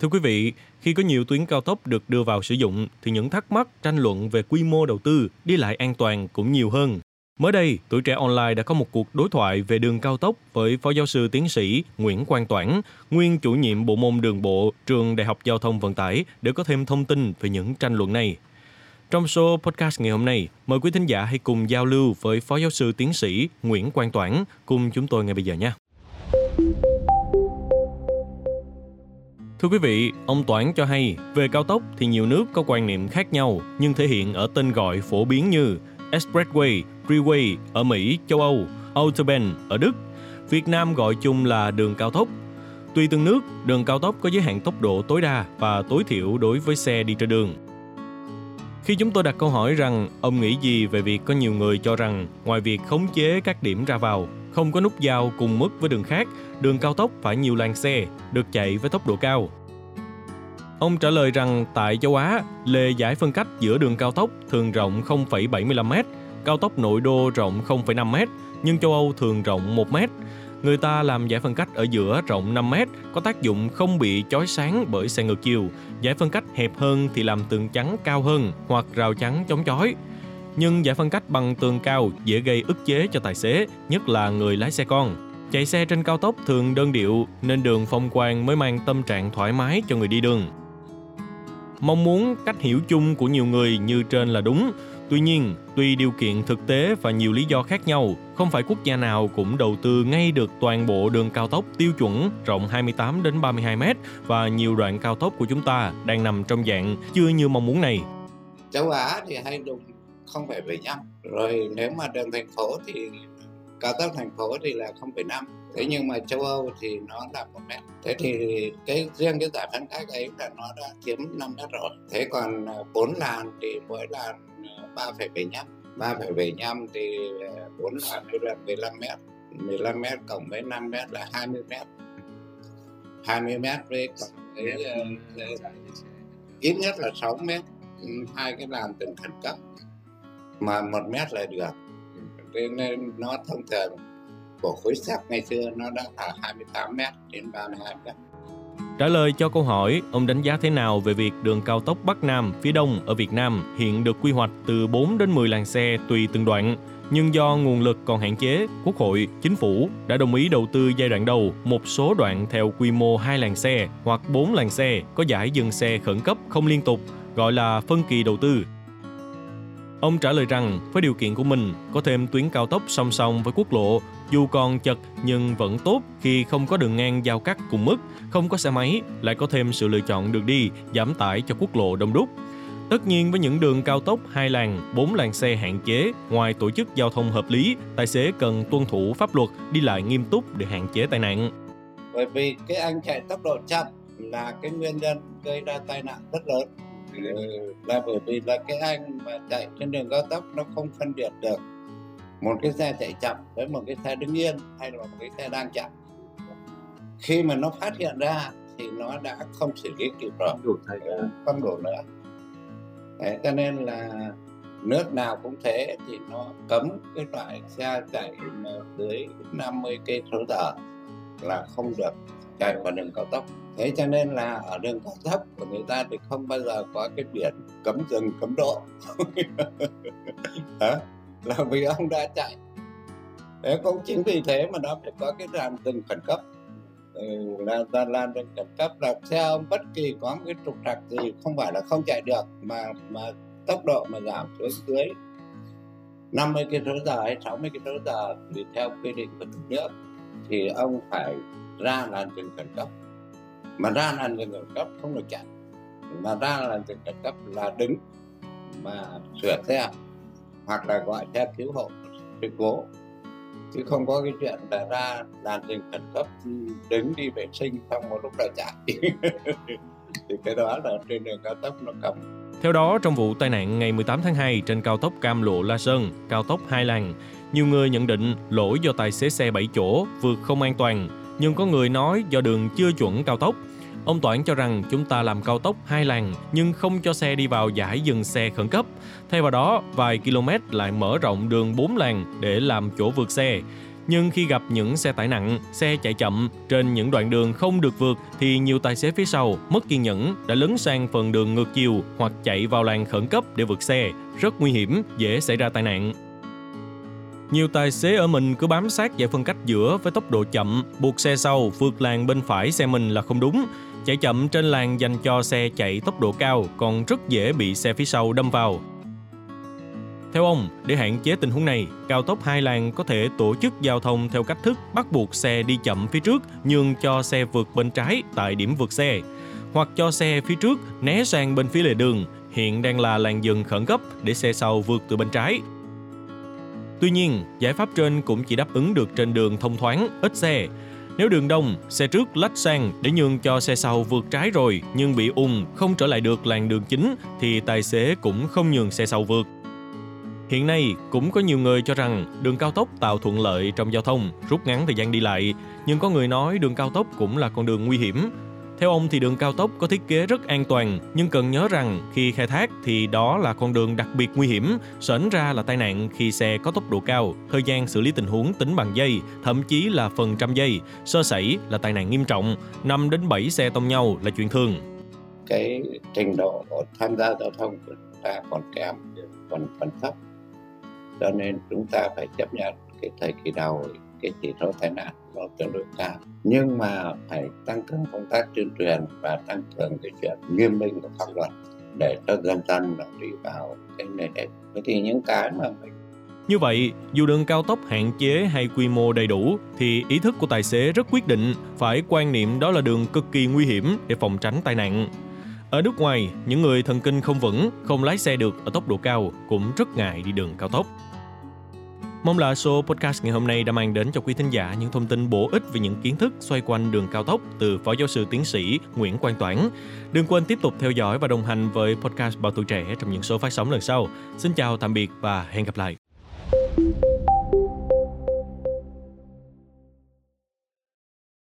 Thưa quý vị, khi có nhiều tuyến cao tốc được đưa vào sử dụng thì những thắc mắc tranh luận về quy mô đầu tư, đi lại an toàn cũng nhiều hơn. Mới đây, tuổi trẻ online đã có một cuộc đối thoại về đường cao tốc với Phó Giáo sư Tiến sĩ Nguyễn Quang Toản, nguyên chủ nhiệm bộ môn đường bộ trường Đại học Giao thông Vận tải để có thêm thông tin về những tranh luận này. Trong show podcast ngày hôm nay, mời quý thính giả hãy cùng giao lưu với Phó Giáo sư Tiến sĩ Nguyễn Quang Toản cùng chúng tôi ngay bây giờ nhé. Thưa quý vị, ông Toản cho hay về cao tốc thì nhiều nước có quan niệm khác nhau nhưng thể hiện ở tên gọi phổ biến như Expressway, Freeway ở Mỹ, châu Âu, Autobahn ở Đức. Việt Nam gọi chung là đường cao tốc. Tùy từng nước, đường cao tốc có giới hạn tốc độ tối đa và tối thiểu đối với xe đi trên đường. Khi chúng tôi đặt câu hỏi rằng ông nghĩ gì về việc có nhiều người cho rằng ngoài việc khống chế các điểm ra vào, không có nút giao cùng mức với đường khác, đường cao tốc phải nhiều làn xe, được chạy với tốc độ cao. Ông trả lời rằng tại châu Á, lề giải phân cách giữa đường cao tốc thường rộng 0,75m, cao tốc nội đô rộng 0,5m, nhưng châu Âu thường rộng 1m. Người ta làm giải phân cách ở giữa rộng 5m có tác dụng không bị chói sáng bởi xe ngược chiều. Giải phân cách hẹp hơn thì làm tường chắn cao hơn hoặc rào chắn chống chói. Nhưng giải phân cách bằng tường cao dễ gây ức chế cho tài xế, nhất là người lái xe con. Chạy xe trên cao tốc thường đơn điệu nên đường phong quang mới mang tâm trạng thoải mái cho người đi đường. Mong muốn cách hiểu chung của nhiều người như trên là đúng, Tuy nhiên, tuy điều kiện thực tế và nhiều lý do khác nhau, không phải quốc gia nào cũng đầu tư ngay được toàn bộ đường cao tốc tiêu chuẩn rộng 28 đến 32 mét và nhiều đoạn cao tốc của chúng ta đang nằm trong dạng chưa như mong muốn này. Châu Á thì hay dùng 0,75 rồi. Nếu mà đường thành phố thì cao tốc thành phố thì là 0,5 thế nhưng mà châu Âu thì nó là một mét thế thì cái riêng cái giải phân cách ấy là nó đã chiếm 5 mét rồi. Thế còn à, bốn làn thì mỗi làn 3,75 3,75 thì 4 làn như là 15 mét. 15 mét cộng với 5 mét là 20 mét. 20 mét với cộng với ít nhất là 6 mét. Ừ, hai cái làn từng khẩn cấp mà một mét là được. Nên nó thông thường của khối sắt ngày xưa nó đã là 28 mét đến 32 mét. Trả lời cho câu hỏi, ông đánh giá thế nào về việc đường cao tốc Bắc Nam phía Đông ở Việt Nam hiện được quy hoạch từ 4 đến 10 làn xe tùy từng đoạn, nhưng do nguồn lực còn hạn chế, Quốc hội, Chính phủ đã đồng ý đầu tư giai đoạn đầu một số đoạn theo quy mô hai làn xe hoặc 4 làn xe có giải dừng xe khẩn cấp không liên tục, gọi là phân kỳ đầu tư. Ông trả lời rằng với điều kiện của mình có thêm tuyến cao tốc song song với quốc lộ dù còn chật nhưng vẫn tốt khi không có đường ngang giao cắt cùng mức, không có xe máy, lại có thêm sự lựa chọn đường đi, giảm tải cho quốc lộ đông đúc. Tất nhiên với những đường cao tốc hai làn, bốn làn xe hạn chế, ngoài tổ chức giao thông hợp lý, tài xế cần tuân thủ pháp luật, đi lại nghiêm túc để hạn chế tai nạn. Bởi vì cái anh chạy tốc độ chậm là cái nguyên nhân gây ra tai nạn rất lớn Ừ, là bởi vì là cái anh mà chạy trên đường cao tốc nó không phân biệt được một cái xe chạy chậm với một cái xe đứng yên hay là một cái xe đang chạy khi mà nó phát hiện ra thì nó đã không xử lý kịp rồi. Đủ thời không đủ nữa. Đấy, cho nên là nước nào cũng thế thì nó cấm cái loại xe chạy dưới 50 cây số giờ là không được chạy vào đường cao tốc. Thế cho nên là ở đường cao tốc của người ta thì không bao giờ có cái biển cấm dừng cấm độ. Hả? là vì ông đã chạy. Thế cũng chính vì thế mà nó phải có cái làn dừng khẩn cấp. Ừ, là là làn dừng khẩn cấp là xe ông bất kỳ có một cái trục trặc gì không phải là không chạy được mà mà tốc độ mà giảm xuống dưới 50 km giờ hay 60 km giờ thì theo quy định của nước thì ông phải ra là hành trình khẩn cấp mà ra là hành trình khẩn cấp không được chạy. Mà ra là hành trình khẩn cấp là đứng mà sửa xe hoặc là gọi xe cứu hộ sự cố. Chứ không có cái chuyện là ra làn dừng khẩn cấp đứng đi vệ sinh xong một lúc là chạy. Thì cái đó là trên đường cao tốc nó cấm. Theo đó, trong vụ tai nạn ngày 18 tháng 2 trên cao tốc Cam Lộ La Sơn, cao tốc hai làn, nhiều người nhận định lỗi do tài xế xe 7 chỗ vượt không an toàn, nhưng có người nói do đường chưa chuẩn cao tốc. Ông Toản cho rằng chúng ta làm cao tốc hai làn nhưng không cho xe đi vào giải dừng xe khẩn cấp. Thay vào đó, vài km lại mở rộng đường 4 làn để làm chỗ vượt xe. Nhưng khi gặp những xe tải nặng, xe chạy chậm trên những đoạn đường không được vượt thì nhiều tài xế phía sau mất kiên nhẫn đã lấn sang phần đường ngược chiều hoặc chạy vào làn khẩn cấp để vượt xe, rất nguy hiểm, dễ xảy ra tai nạn. Nhiều tài xế ở mình cứ bám sát giải phân cách giữa với tốc độ chậm, buộc xe sau vượt làn bên phải xe mình là không đúng. Chạy chậm trên làn dành cho xe chạy tốc độ cao còn rất dễ bị xe phía sau đâm vào. Theo ông, để hạn chế tình huống này, cao tốc hai làn có thể tổ chức giao thông theo cách thức bắt buộc xe đi chậm phía trước nhường cho xe vượt bên trái tại điểm vượt xe, hoặc cho xe phía trước né sang bên phía lề đường, hiện đang là làn dừng khẩn cấp để xe sau vượt từ bên trái. Tuy nhiên, giải pháp trên cũng chỉ đáp ứng được trên đường thông thoáng, ít xe. Nếu đường đông, xe trước lách sang để nhường cho xe sau vượt trái rồi nhưng bị ùn không trở lại được làn đường chính thì tài xế cũng không nhường xe sau vượt. Hiện nay, cũng có nhiều người cho rằng đường cao tốc tạo thuận lợi trong giao thông, rút ngắn thời gian đi lại, nhưng có người nói đường cao tốc cũng là con đường nguy hiểm. Theo ông thì đường cao tốc có thiết kế rất an toàn, nhưng cần nhớ rằng khi khai thác thì đó là con đường đặc biệt nguy hiểm, sởn ra là tai nạn khi xe có tốc độ cao, thời gian xử lý tình huống tính bằng giây, thậm chí là phần trăm giây, sơ sẩy là tai nạn nghiêm trọng, 5 đến 7 xe tông nhau là chuyện thường. Cái trình độ tham gia giao thông của chúng ta còn kém, còn còn thấp cho nên chúng ta phải chấp nhận cái thời kỳ đầu cái chỉ số tai nạn vào tương đối cao nhưng mà phải tăng cường công tác tuyên truyền và tăng cường cái chuyện nghiêm minh của pháp luật để cho dân dân nó đi vào cái nền nếp thế thì những cái mà mình như vậy, dù đường cao tốc hạn chế hay quy mô đầy đủ, thì ý thức của tài xế rất quyết định, phải quan niệm đó là đường cực kỳ nguy hiểm để phòng tránh tai nạn. Ở nước ngoài, những người thần kinh không vững, không lái xe được ở tốc độ cao cũng rất ngại đi đường cao tốc. Mong là số podcast ngày hôm nay đã mang đến cho quý thính giả những thông tin bổ ích về những kiến thức xoay quanh đường cao tốc từ Phó Giáo sư Tiến sĩ Nguyễn Quang Toản. Đừng quên tiếp tục theo dõi và đồng hành với podcast Bảo Tuổi Trẻ trong những số phát sóng lần sau. Xin chào, tạm biệt và hẹn gặp lại.